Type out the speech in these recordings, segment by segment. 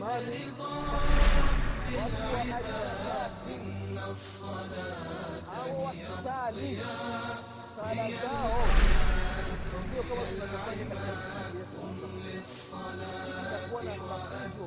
mali watu wa au wakisali sala zao sio kama tunavyofanya katika misikiti yetu itakuwa na mafunzo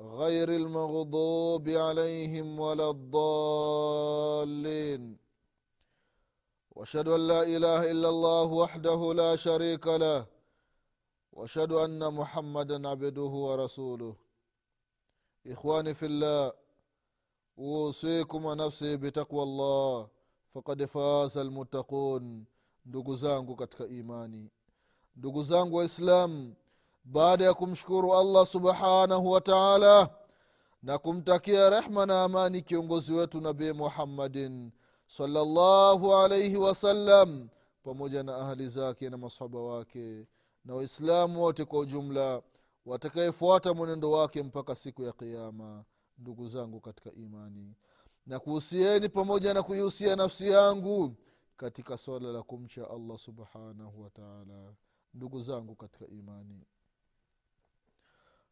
غير المغضوب عليهم ولا الضالين. وأشهد أن لا إله إلا الله وحده لا شريك له. وأشهد أن محمدا عبده ورسوله. إخواني في الله أوصيكم ونفسي بتقوى الله. فقد فاز المتقون. Ndugu zangu katika imani. Ndugu baada ya kumshukuru allah subhanahu wa taala na kumtakia rehma na amani kiongozi wetu nabii muhammadin salllahu alaihi wasallam pamoja na ahali zake na masahaba wake na waislamu wote kwa ujumla watakayefuata mwenendo wake mpaka siku ya qiama ndugu zangu katika imani. Na kuhusieni pamoja na kuihusia nafsi yangu katika swala la kumcha allah subhanahu wataala ndugu zangu katika imani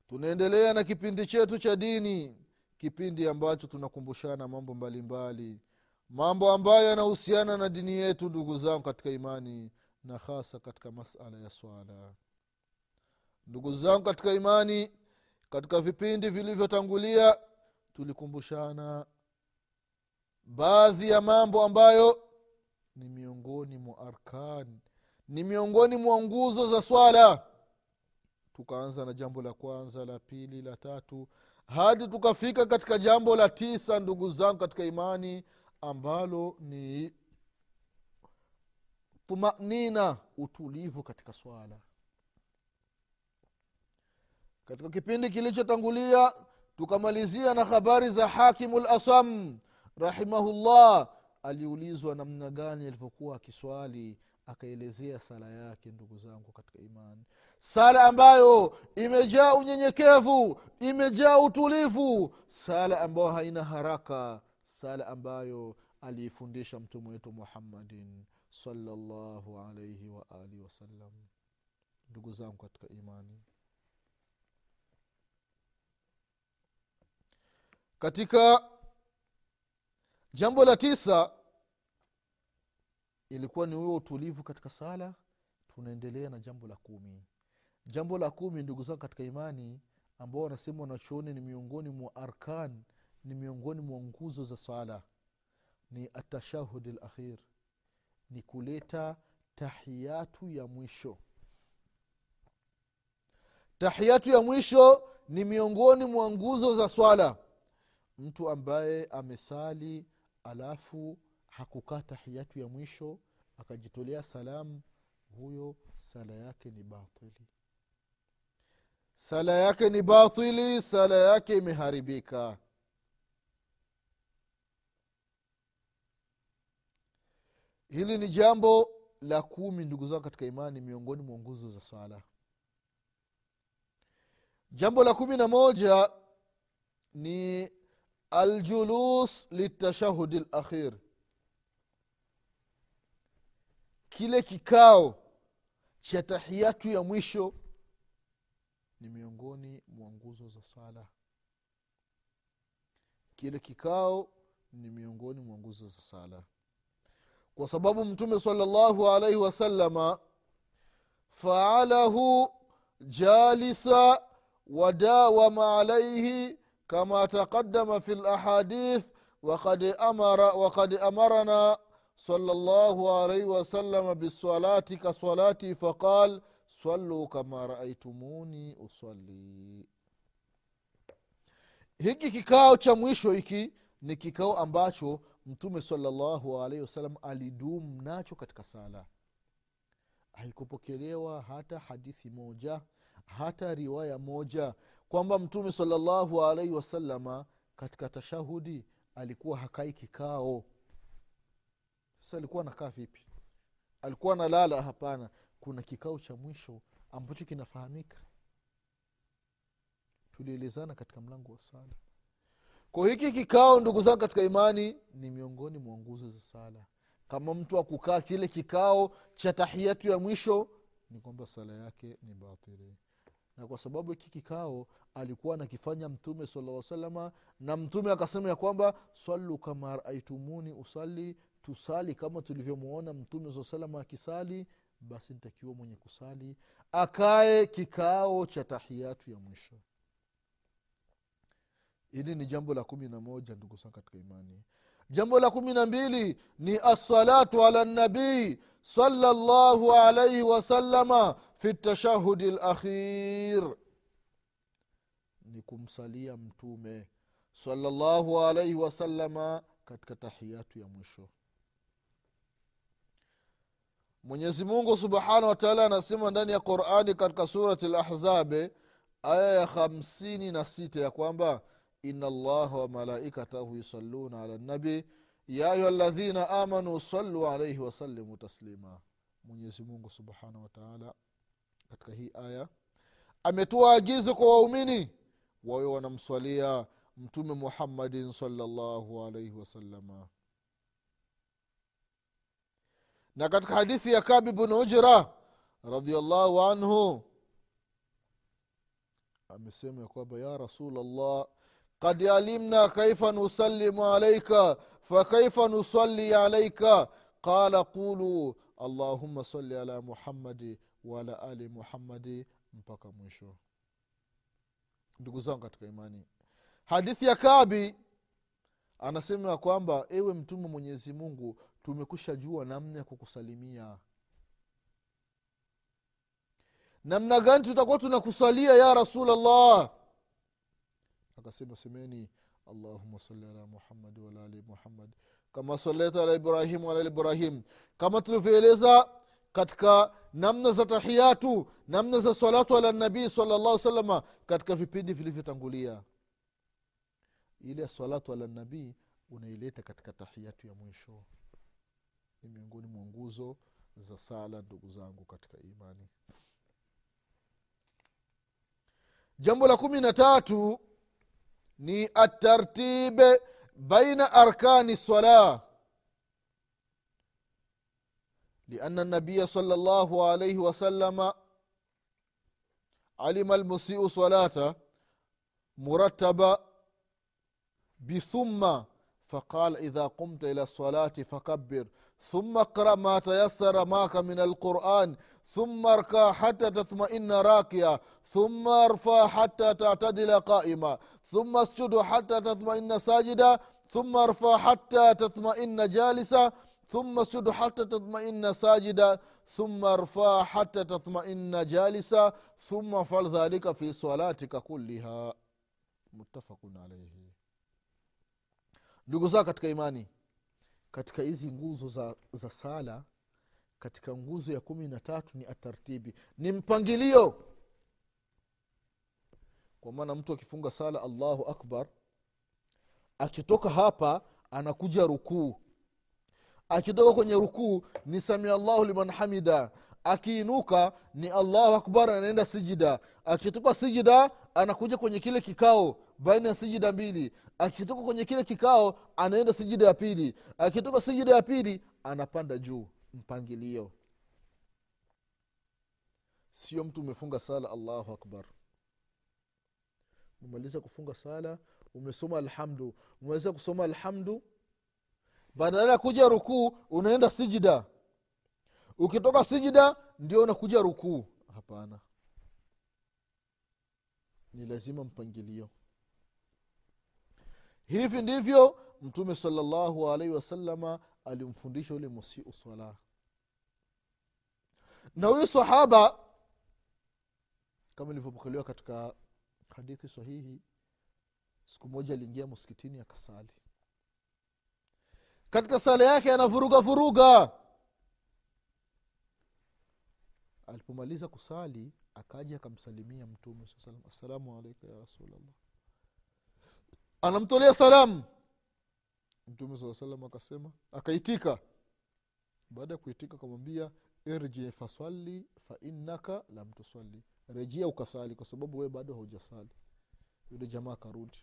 tunaendelea na kipindi chetu cha dini kipindi ambacho tunakumbushana mambo mbalimbali mbali. mambo ambayo yanahusiana na dini yetu ndugu zangu katika imani na hasa katika masala ya swala ndugu zangu katika imani katika vipindi vilivyotangulia tulikumbushana baadhi ya mambo ambayo ni miongoni mwa arkan ni miongoni mwa nguzo za swala tukaanza na jambo la kwanza la pili la tatu hadi tukafika katika jambo la tisa ndugu zangu katika imani ambalo ni tumanina utulivu katika swala. Katika kipindi kilichotangulia tukamalizia na habari za hakimu lasam rahimahullah aliulizwa namna gani alivyokuwa akiswali akaelezea sala yake ndugu zangu katika imani. Sala ambayo imejaa unyenyekevu imejaa utulivu sala ambayo haina haraka sala ambayo aliifundisha mtume wetu muhammadin salllahu alaihi waalihi wasallam ndugu zangu katika imani. Katika jambo la tisa ilikuwa ni huo utulivu katika sala tunaendelea na jambo la kumi. Jambo la kumi ndugu zangu katika imani ambao wanasema wanachuoni ni miongoni mwa arkan ni miongoni mwa nguzo za sala ni atashahud lakhir ni kuleta tahiyatu ya mwisho. Tahiyatu ya mwisho ni miongoni mwa nguzo za swala. Mtu ambaye amesali alafu hakukaa tahiyatu ya mwisho akajitolea salamu huyo sala yake ni batili. Sala yake ni batili sala yake imeharibika. Hili ni jambo la kumi ndugu zao katika imani miongoni mwa nguzo za sala. Jambo la kumi na moja ni aljulus litashahudi lakhir kile kikao cha tahiyatu ya mwisho ni miongoni mwa nguzo za sala kile kikao ni miongoni mwa nguzo za sala kwa sababu mtume salllahu alaihi wasalama faalahu jalisa wadawama alaihi كما تقدم في الأحاديث وقد أمر وقد أمرنا صلى الله عليه وسلم بالصلاة كصلاتي فقال swalu kama raaitumuni uswali hiki kikao cha mwisho hiki ni kikao ambacho mtume salallahu alaihi wasallam alidumu nacho katika sala haikupokelewa hata hadithi moja hata riwaya moja kwamba mtume salallahu alaihi wasalama katika tashahudi alikuwa hakai kikao sasa alikuwa anakaa vipi? Alikuwa analala? Hapana. Kuna kikao cha mwisho ambacho kinafahamika. Tulielezana katika mlango wa sala. Kwa hiki kikao ndugu zangu katika imani ni miongoni mwa nguzo za sala. Kama mtu akukaa kile kikao cha tahiyatu ya mwisho ni kwamba sala yake ni batili. Na kwa sababu hiki kikao alikuwa anakifanya mtume sala salama na mtume akasema ya kwamba swalu kama raaitumuni usali tusali kama tulivyomwona mtume saa salama akisali basi nitakiwa mwenye kusali. Akae kikao cha tahiyatu ya mwisho. Hili ni jambo la kumi na moja ndugu sana katika imani. Jambo la kumi na mbili ni assalatu ala nabii salllahu alaihi wasalama fi tashahudi lakhir ni kumsalia mtume salllahu alaihi wasalama katika tahiyatu ya mwisho mwenyezi mungu subhanahu wataala anasema ndani ya qurani katika surati lahzabe aya ya hamsini na sita ya kwamba ina llaha wamalaikatahu yusalluna ala nabi ya ayuha ladhina amanu salu alaihi wasalimu taslima. Mwenyezi mungu subhanahu wataala katika hii aya ametoa agizo kwa waumini wawe wanamswalia mtume muhammadin salllahu alaihi wasalama na katika hadithi ya kabi bnu ujra radiallahu anhu amesema ya kwamba ya rasulllah kad alimna kaifa nusalimu alaika fakaifa nusali alaika qala qulu allahuma sali ala muhammadi waala ali muhammadi mpaka mwisho. Ndugu zangu katika imani hadithi ya kabi anasema ya kwamba ewe mtume mwenyezi mungu tumekusha jua namna ya kukusalimia. Namna gani tutakuwa tunakusalia ya rasulllah akasema semeni allahuma sali ala muhammadi walaali muhammad. Kama salaita ala ibrahim walaali ibrahim. Kama tulivyoeleza katika namna za tahiyatu namna za salatu ala nabii salllah salama katika vipindi vilivyotangulia. Ile salatu ala nabii unaileta katika tahiyatu ya mwisho ni miongoni mwa nguzo za sala ndugu zangu katika imani jambo la kumi na tatu ni atartibe baina arkani lsalah liana nabiya sala llahu alaihi wasalama alima almusiu salata murattaba بثم فقال إذا قمت إلى الصلاة فكبر. ثم اقرأ ما تيسر معك من القرآن. ثم اركع حتى تطمئن راكيا ثم ارفع حتى تعتدل قائما. ثم اسجد حتى تطمئن ساجدا. ثم ارفع حتى تطمئن جالسا. ثم اسجد حتى تطمئن ساجدا. ثم ارفع حتى تطمئن جالسا. ثم افعل ذلك في صلاتك كلها. متفق عليه. Ndugu zao katika imani katika hizi nguzo za, za sala katika nguzo ya kumi na tatu ni atartibi ni mpangilio. Kwa maana mtu akifunga sala allahu akbar akitoka hapa anakuja rukuu. Akitoka kwenye rukuu ni samia allahu liman hamida. Akiinuka ni allahu akbar anaenda sijida. Akitoka sijida anakuja kwenye kile kikao baina ya sijida mbili. Akitoka kwenye kile kikao anaenda sijida ya pili. Akitoka sijida ya pili anapanda juu. Mpangilio. Sio mtu umefunga sala allahu akbar. Umemaliza kufunga sala umesoma alhamdu. Umemaliza kusoma alhamdu badala ya kuja rukuu unaenda sijida. Ukitoka sijida ndio unakuja rukuu. Hapana. Ni lazima mpangilio hivi ndivyo mtume salllahu alaihi wasalama alimfundisha ule musiu sala na huyu sahaba kama ilivyopokelewa katika hadithi sahihi siku moja aliingia msikitini akasali. Katika sala yake anavuruga vuruga. Alipomaliza kusali akaja akamsalimia mtume saa salam assalamu alaika ya rasulllah anamtolea salamu. Mtume saa salam akasema akaitika. Baada ya kuitika akamwambia irji faswali fainnaka lam tuswali rejea ukasali kwa sababu wee bado haujasali. Yule jamaa akarudi.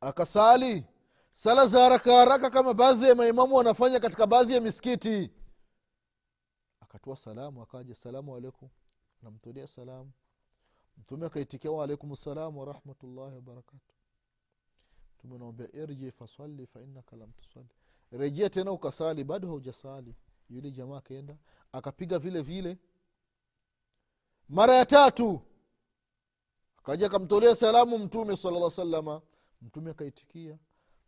Akasali. Sala za haraka haraka kama baadhi ya maimamu wanafanya katika baadhi ya misikiti. Akatoa salamu akaja salamu alaikum namtolea salamu. Mtume akaitikia waalaikum salam warahmatullahi wabarakatu mtume anamwambia irji faswali fainnaka lam tuswali rejea tena ukasali bado haujasali. Yule jamaa akaenda akapiga vile vile. Mara ya tatu akaja akamtolea salamu mtume salalla salama mtume akaitikia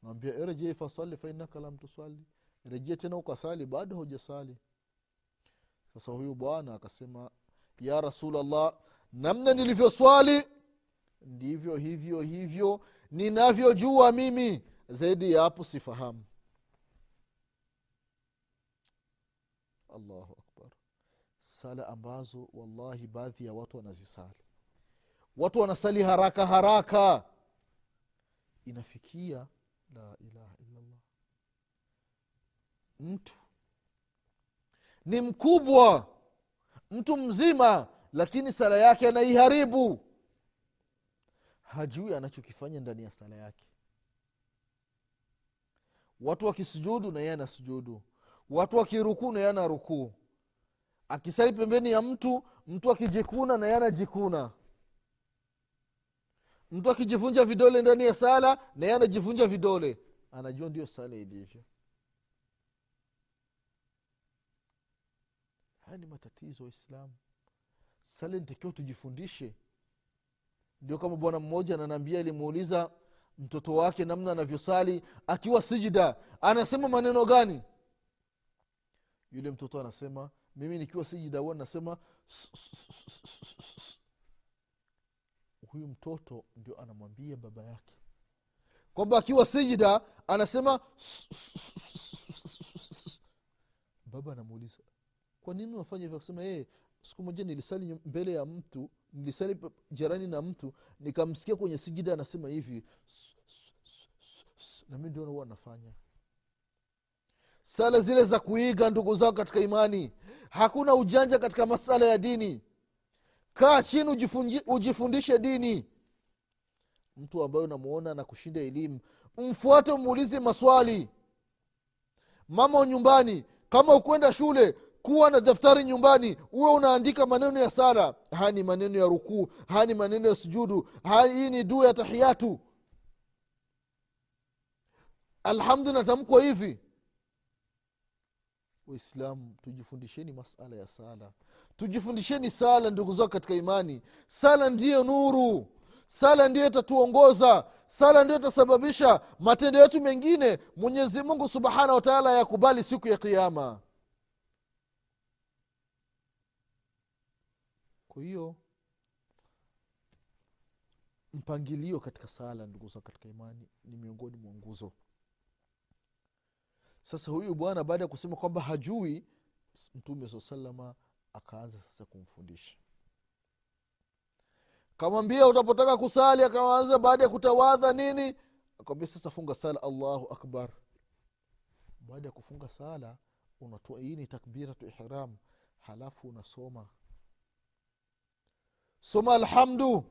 nawambia irji fasali fainaka lam tusali rejea tena ukasali bado haujasali. Sasa huyu bwana akasema ya rasulllah namna nilivyoswali ndivyo hivyo hivyo ninavyojua mimi zaidi ya hapo sifahamu. Allahu akbar. Sala ambazo wallahi baadhi ya watu wanazisali. Watu wanasali haraka haraka. Inafikia la ilaha illallah. Mtu ni mkubwa mtu mzima lakini sala yake anaiharibu hajui anachokifanya ndani ya sala yake. Watu wakisujudu na yeye anasujudu. Watu wakirukuu na yeye anarukuu. Akisali pembeni ya mtu mtu akijikuna na yeye anajikuna. Mtu akijivunja vidole ndani ya sala na yeye anajivunja vidole. Anajua ndio sala ilivyo. Haya ni matatizo waislamu. Sala nitakiwa tujifundishe ndio kama bwana mmoja ananaambia alimuuliza mtoto wake namna anavyosali akiwa sijida anasema maneno gani yule mtoto anasema mimi nikiwa sijida huwa nasema huyu mtoto ndio anamwambia baba yake kwamba akiwa sijida anasema baba anamuuliza kwa nini unafanya hivyo akasema yeye siku moja nilisali mbele ya mtu nilisali jirani na mtu nikamsikia kwenye sijida anasema hivi nami ndio huwa nafanya. Sala zile za kuiga ndugu zao katika imani. Hakuna ujanja katika masala ya dini. Kaa chini ujifundishe dini. Mtu ambaye unamwona na kushinda elimu mfuate umuulize maswali. Mama nyumbani kama ukwenda shule kuwa na daftari nyumbani uwe unaandika maneno ya sala. Haya ni maneno ya rukuu haya ni maneno ya sujudu hii ni dua ya tahiyatu. Alhamdu natamkwa hivi. Waislamu tujifundisheni masala ya sala. Tujifundisheni sala ndugu zao katika imani. Sala ndiyo nuru. Sala ndiyo itatuongoza. Sala ndiyo itasababisha matendo yetu mengine. Mwenyezi mungu subhanahu wataala yakubali siku ya kiama hiyo mpangilio katika sala ndugu katika imani ni miongoni mwa nguzo. Sasa huyu bwana baada ya kusema kwamba hajui mtume saa salama akaanza sasa kumfundisha. Kamwambia utapotaka kusali akaanza baada ya kutawadha nini? Akamwambia sasa funga sala allahu akbar. Baada ya kufunga sala unatoa hii ni takbiratu ihram halafu unasoma soma alhamdu.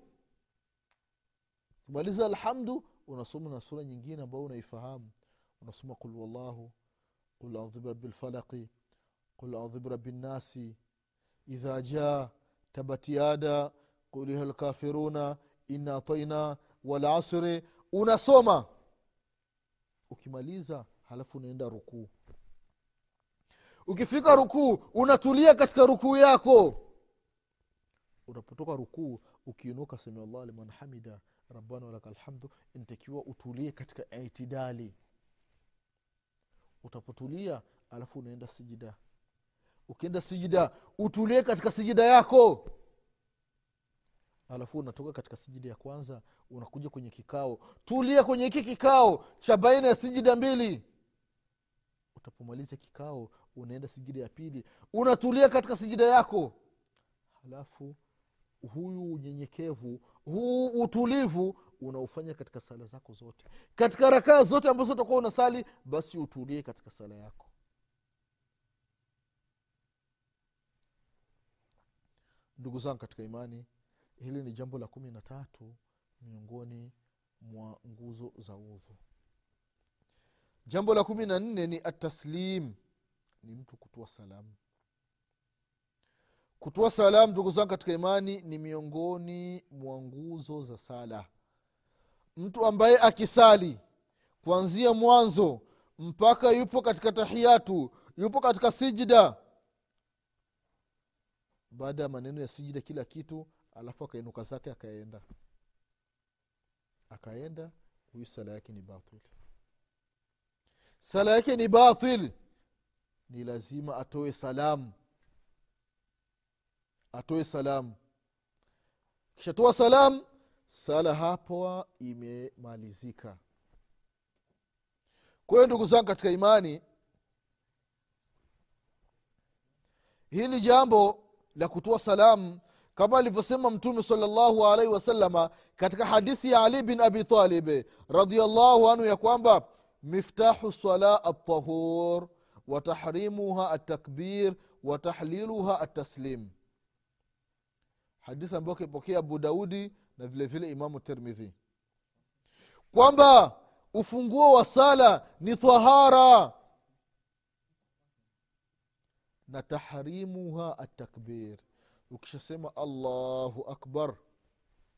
Kimaliza alhamdu unasoma na sura nyingine ambayo unaifahamu. Unasoma qul wallahu qul audhu birabi lfalaqi qul audhu birabi nnasi idha jaa tabat yada qul iha lkafiruna ina ataina walasri unasoma. Ukimaliza halafu unaenda rukuu. Ukifika rukuu unatulia katika rukuu yako unapotoka rukuu ukiinuka sami allah liman hamida rabbana walaka lhamdu intakiwa utulie katika itidali. Utapotulia alafu unaenda sijida. Ukienda sijida utulie katika sijida yako. Alafu unatoka katika sijida ya kwanza unakuja kwenye kikao. Tulia kwenye hiki kikao cha baina ya sijida mbili. Utapomaliza kikao unaenda sijida ya pili. Unatulia katika sijida yako. Halafu huyu unyenyekevu huu utulivu unaufanya katika sala zako zote. Katika rakaa zote ambazo utakuwa unasali basi utulie katika sala yako. Ndugu zangu katika imani hili ni jambo la kumi na tatu miongoni mwa nguzo za udhu. Jambo la kumi na nne ni ataslim ni mtu kutoa salamu kutoa salamu ndugu zangu katika imani ni miongoni mwa nguzo za sala. Mtu ambaye akisali kuanzia mwanzo mpaka yupo katika tahiyatu yupo katika sijida. Baada ya maneno ya sijida kila kitu alafu akainuka zake akaenda. Akaenda huyu sala yake ni batil. Sala yake ni batil. Ni lazima atoe salamu atoe salamu kishatoa salamu sala hapo imemalizika. Kwa hiyo ndugu zangu katika imani hili jambo la kutoa salamu kama alivyosema mtume salllahu alaihi wasalama katika hadithi ya ali bin abi talib radiallahu anhu ya kwamba miftahu sala altahur watahrimuha altakbir watahliluha altaslim hadithi ambayo kaipokea abu daudi na vile vile imamu termidhi kwamba ufunguo wa sala ni tahara. Na tahrimuha atakbir ukishasema allahu akbar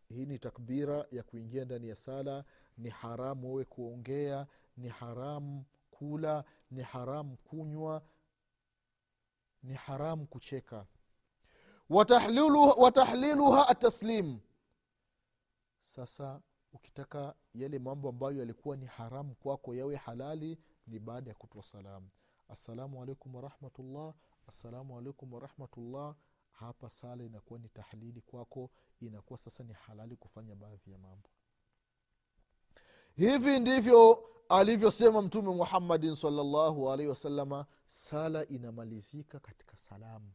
hii ni takbira ya kuingia ndani ya sala ni haramu wewe kuongea ni haramu kula ni haramu kunywa ni haramu kucheka watahliluha, ataslim sasa ukitaka yale mambo ambayo yalikuwa ni haramu kwako yawe halali ni baada ya kutwa salamu. Assalamu alaikum warahmatullah assalamu alaikum warahmatullah hapa sala inakuwa ni tahlili kwako inakuwa sasa ni halali kufanya baadhi ya mambo. Hivi ndivyo alivyosema mtume muhammadin salllahu alaihi wasalama sala inamalizika katika salamu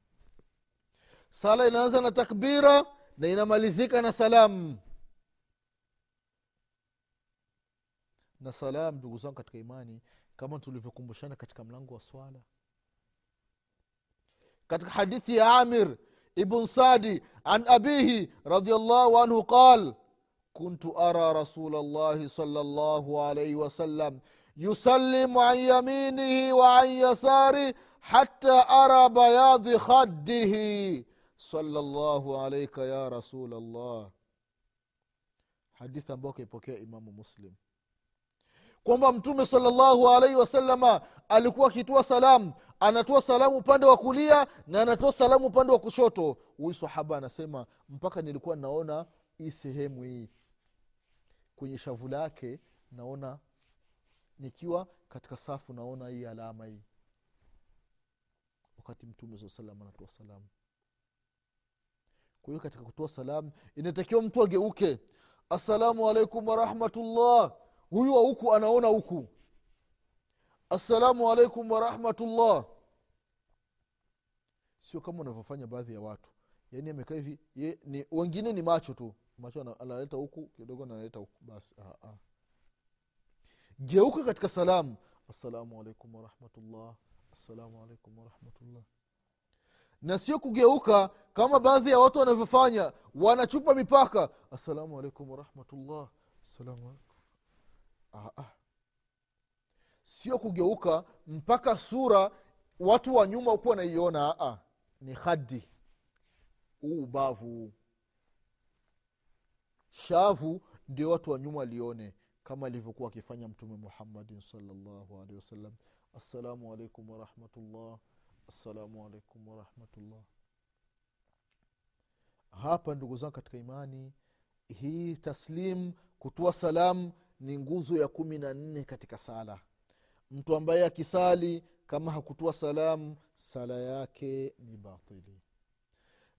sala inaanza na takbira na inamalizika na salamu na salam ndugu zangu katika imani kama tulivyokumbushana katika mlango wa swala. Katika hadithi ya amir ibn sadi an abihi radiallahu anhu qal kuntu ara rasul llahi sala llahu alaihi wasallam an yaminihi wa an yasari hata ara bayadhi khaddihi sala llahu alaika ya rasul llah hadithi ambayo kaipokea imamu muslim. Kwamba mtume salllahu alaihi wasalama alikuwa akitoa salamu anatoa salamu upande wa kulia na anatoa salamu upande wa kushoto. Huyu sahaba anasema mpaka nilikuwa naona hii sehemu hii. Kwenye shavu lake naona nikiwa katika safu naona hii alama hii. Wakati mtume saa salam anatoa salamu kwa hiyo katika kutoa salamu inatakiwa mtu ageuke. Assalamu alaikum warahmatullah huyu wa huku anaona huku. Assalamu alaikum warahmatullah sio kama unavyofanya baadhi ya watu. Yaani amekaa hivi ye, ni, wengine ni macho tu. Macho ana- analeta huku kidogo analeta huku. Basi ah, ah. geuka katika salamu. Assalamu alaikum warahmatullah assalamu alaikum warahmatullah na sio kugeuka kama baadhi ya watu wanavyofanya. Wanachupa mipaka. Assalamu alaikum warahmatullah. Ah, ah. sio kugeuka mpaka sura watu wa nyuma huku wanaiona. Ah. ni hadi huu ubavu. Shavu ndio watu wa nyuma walione kama alivyokuwa akifanya mtume muhammadin salllahu alehi wasallam. Assalamu alaikum warahmatullah assalamu alaikum warahmatullah hapa ndugu zangu katika imani hii taslim kutoa salamu ni nguzo ya kumi na nne katika sala. Mtu ambaye akisali kama hakutoa salamu sala yake ni batili.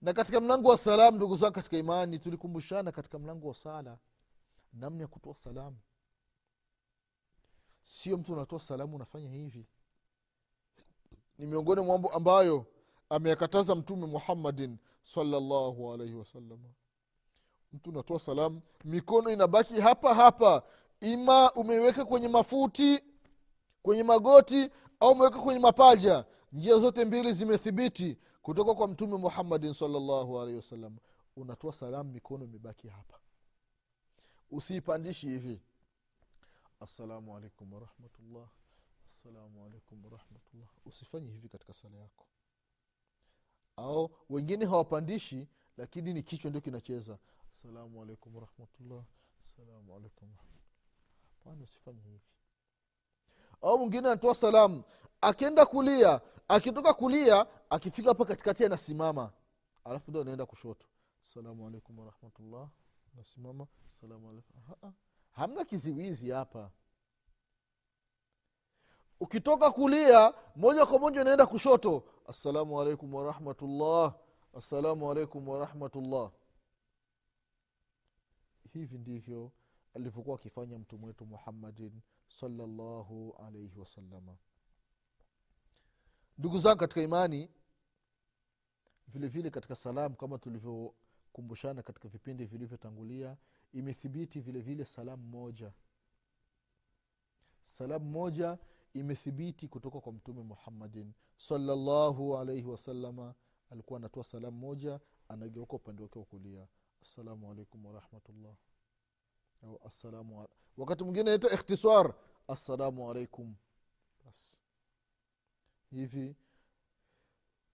Na katika mlango wa salam ndugu zangu katika imani tulikumbushana katika mlango wa sala namna ya kutoa salamu sio mtu unatoa salamu unafanya hivi ni miongoni mwa mambo ambayo ameyakataza mtume muhammadin salllahu alaihi wasallam mtu unatoa salamu mikono inabaki hapa hapa. Ima umeweka kwenye mafuti kwenye magoti au umeweka kwenye mapaja njia zote mbili zimethibiti kutoka kwa mtume muhammadin salllahu alaihi wasallam unatoa salamu mikono imebaki hapa. Usiipandishi hivi. Assalamu alaikum warahmatullah assalamu alaikum warahmatullah usifanye hivi katika sala yako. Au wengine hawapandishi lakini ni kichwa ndio kinacheza. Assalamu alaikum warahmatullah assalamu alaikum pana usifanye hivi? Au mwingine anatoa salamu. Akienda kulia akitoka kulia akifika hapa katikati anasimama. Alafu ndo anaenda kushoto. Salamu alaikum warahmatullah nasimama salamu alaikum. Hamna kiziwizi hapa ukitoka kulia moja kwa moja unaenda kushoto. Assalamu alaikum warahmatullah assalamu alaikum warahmatullah hivi ndivyo alivyokuwa akifanya mtume wetu muhammadin salllahu alaihi wasalama ndugu zangu katika imani vile vile katika salamu kama tulivyokumbushana katika vipindi vilivyotangulia imethibiti vile vile salamu moja. Salamu moja imethibiti kutoka kwa mtume muhammadin salllahu alaihi wasalama alikuwa anatoa salamu moja anageuka upande wake wa kulia. Assalamu alaikum warahmatullah au assalamu al- wakati mwingine naita ikhtisar. Assalamu alaikum bas. Hivi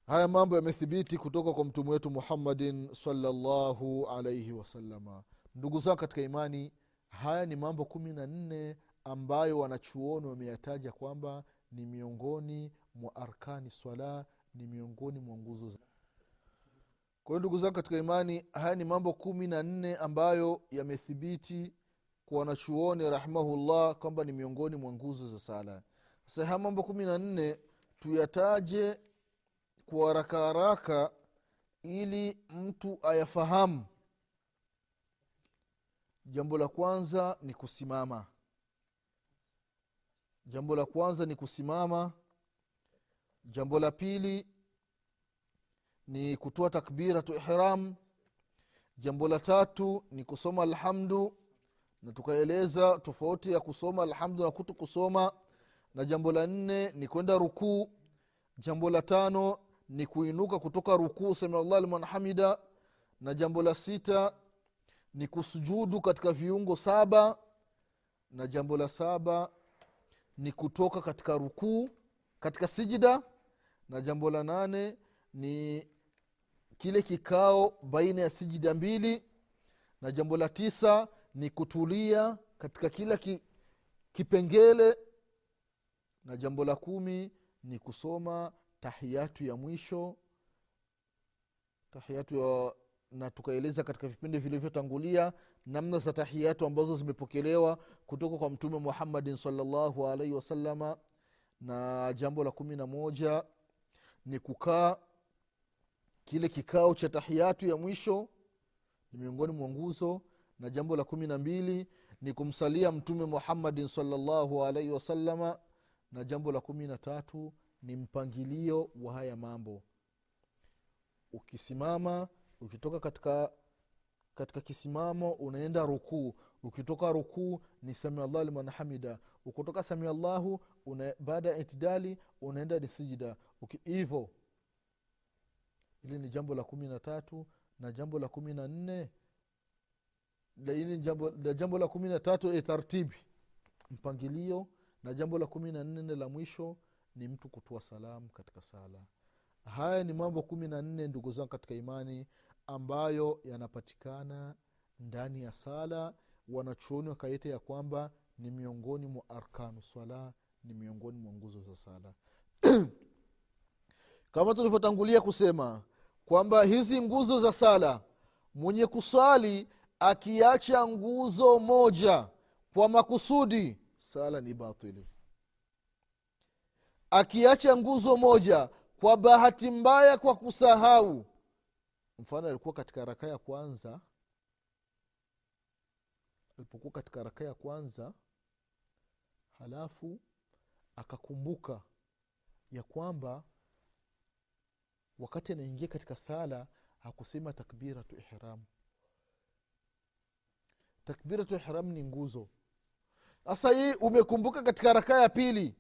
haya mambo yamethibiti kutoka kwa mtume wetu muhammadin salllahu alaihi wasalama ndugu zao katika imani haya ni mambo kumi na nne ambayo wanachuoni wameyataja kwamba ni miongoni mwa arkani swala ni miongoni mwa nguzo kwa hiyo ndugu zangu katika imani haya ni mambo kumi na nne ambayo yamethibiti kwa wanachuoni rahimahullah kwamba ni miongoni mwa nguzo za sala. Sasa haya mambo kumi na nne tuyataje kwa haraka haraka ili mtu ayafahamu. Jambo la kwanza ni kusimama jambo la kwanza ni kusimama. Jambo la pili ni kutoa takbiratu ihram. Jambo la tatu ni kusoma alhamdu na tukaeleza tofauti ya kusoma alhamdu na kutu kusoma na jambo la nne ni kwenda rukuu. Jambo la tano ni kuinuka kutoka rukuu samiallah liman hamida. Na jambo la sita ni kusujudu katika viungo saba. Na jambo la saba ni kutoka katika rukuu katika sijida na jambo la nane ni kile kikao baina ya sijida mbili na jambo la tisa ni kutulia katika kila ki, kipengele na jambo la kumi ni kusoma tahiyatu ya mwisho tahiyatu ya na tukaeleza katika vipindi vilivyotangulia namna za tahiyatu ambazo zimepokelewa kutoka kwa mtume muhammadin salllahu alaihi wasalama na jambo la kumi na moja ni kukaa kile kikao cha tahiyatu ya mwisho ni miongoni mwa nguzo. Na jambo la kumi na mbili ni kumsalia mtume muhammadin salllahu alaihi wasalama na jambo la kumi na tatu ni mpangilio wa haya mambo. Ukisimama ukitoka katika katika kisimamo unaenda rukuu. Ukitoka rukuu ni samiallahu liman hamida. Ukitoka samiallahu baada ya itidali unaenda ni sijida. Hivo. Ili ni jambo la kumi na tatu na jambo la kumi na nne. Ili jambo, jambo la kumi na tatu e tartibi. Mpangilio. Na jambo la kumi na nne la mwisho ni mtu kutoa salamu katika sala. Haya ni mambo kumi na nne ndugu zangu katika imani ambayo yanapatikana ndani ya sala. Wanachuoni wakaita ya kwamba ni miongoni mwa arkanu swala ni miongoni mwa nguzo za sala. Kama tulivyotangulia kusema kwamba hizi nguzo za sala mwenye kuswali akiacha nguzo moja kwa makusudi sala ni batili. Akiacha nguzo moja kwa bahati mbaya kwa kusahau mfano alikuwa katika raka ya kwanza alipokuwa katika raka ya kwanza halafu akakumbuka ya kwamba wakati anaingia katika sala hakusema takbiratu ihram. Takbiratu ihram ni nguzo. Sasa hii umekumbuka katika raka ya pili.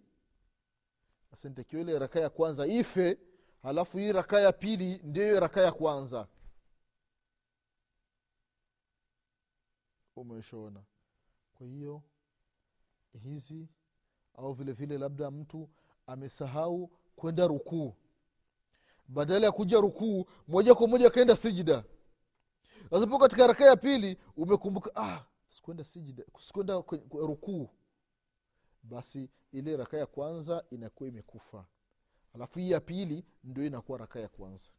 Sasa ile raka ya kwanza ife halafu hii raka ya pili ndio hiyo raka ya kwanza. Umeshaona kwa hiyo hizi au vile vile labda mtu amesahau kwenda rukuu. Badala ya kuja rukuu moja kwa moja akaenda sijida. Sasa katika raka ya pili umekumbuka ah, sikwenda sijida sikwenda kwe- kwe- rukuu. Basi ile raka ya kwanza inakuwa imekufa alafu hii ya pili ndio inakuwa raka ya kwanza.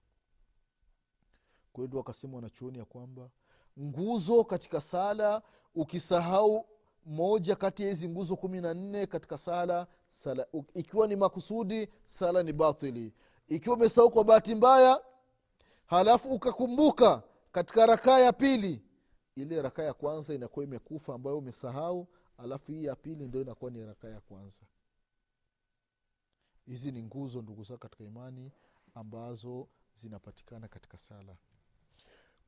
Kwa hiyo wakasema wanachuoni ya kwamba nguzo katika sala ukisahau moja kati ya hizi nguzo kumi na nne katika sala, sala ikiwa ni makusudi sala ni batili. Ikiwa umesahau kwa bahati mbaya halafu ukakumbuka katika rakaa ya pili ile rakaa ya kwanza inakuwa imekufa ambayo umesahau alafu hii ya pili ndio inakuwa ni rakaa ya kwanza hizi ni nguzo ndugu zao katika imani ambazo zinapatikana katika sala.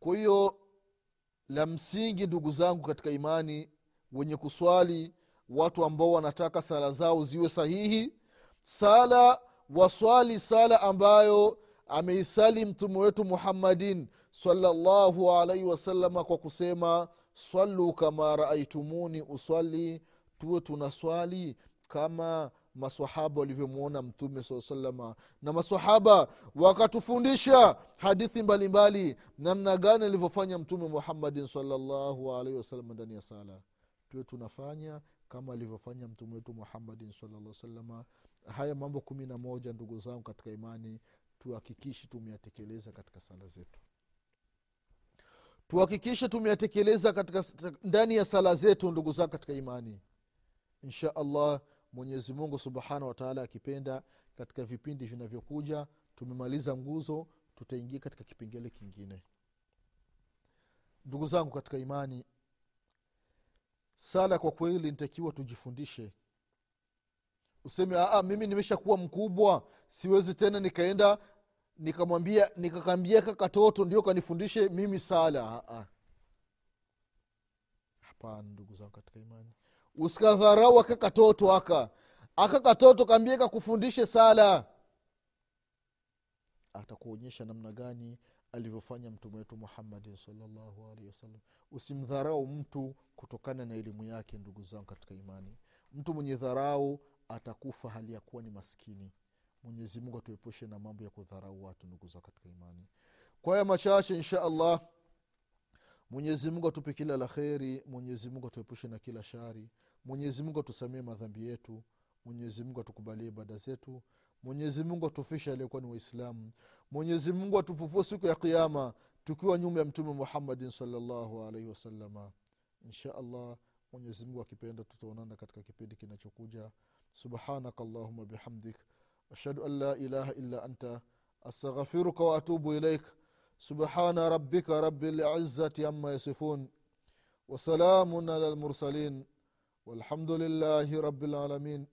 Kwa hiyo la msingi ndugu zangu katika imani wenye kuswali watu ambao wanataka sala zao ziwe sahihi sala waswali sala ambayo ameisali mtume wetu muhammadin salllahu alaihi wasalama kwa kusema swalu kama raaitumuni uswali tuwe tunaswali kama masahaba walivyomwona mtume saa salama na masahaba wakatufundisha hadithi mbalimbali namna gani alivyofanya mtume muhammadin salllahu alaihi wasalama ndani ya sala. Tuwe tunafanya kama alivyofanya mtume wetu muhammadin salaa salama haya mambo kumi na moja ndugu zangu katika imani tuhakikishi tumeyatekeleza katika sala zetu. Tuhakikishe tumeyatekeleza ndani ya sala zetu ndugu zangu katika imani. Insha allah mwenyezi mungu subhanahu wataala akipenda katika vipindi vinavyokuja tumemaliza nguzo tutaingia katika kipengele kingine. Ndugu zangu katika imani sala kwa kweli nitakiwa tujifundishe. Useme aa mimi nimeshakuwa mkubwa siwezi tena nikaenda nikamwambia nikakambia kakatoto ndio kanifundishe mimi sala. Hapana ndugu zangu katika imani usikadharau aka katoto aka. Aka katoto kambie kakufundishe sala. Atakuonyesha namna gani alivyofanya mtume wetu muhammadin salllahu alehi wasallam. Usimdharau mtu kutokana na elimu yake ndugu zangu katika imani. Mtu mwenye dharau atakufa hali ya kuwa ni maskini. Mwenyezi atuepushe na mambo ya kudharau watu ndugu zao katika imani. Kwa haya machache insha allah mwenyezi atupe kila la kheri mwenyezi mungu atuepushe na kila shari mwenyezi mungu atusamie madhambi yetu. Mwenyezi mungu atukubalie ibada zetu. Mwenyezi mungu atufishe aliyekuwa ni waislamu. Mwenyezi mungu atufufue siku ya kiama tukiwa nyuma ya mtume muhammadin salllahu alaihi wasalama insha allah mwenyezi mungu akipenda tutaonana katika kipindi kinachokuja. Subhanaka allahuma bihamdik. Ashhadu an la ilaha illa anta. Astaghfiruka waatubu ilaik. Subhana rabika rabi lizati ama yasifun. Wasalamun ala lmursalin والحمد لله رب العالمين.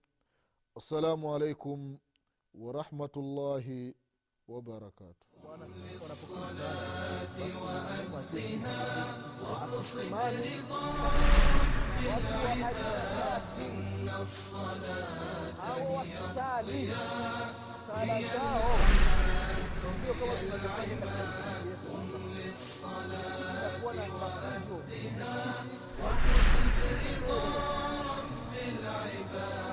السلام عليكم ورحمة الله وبركاته. وأدها وأقصد رضا إن الصلاة هي للصلاة وأدها واقصد رضا عباد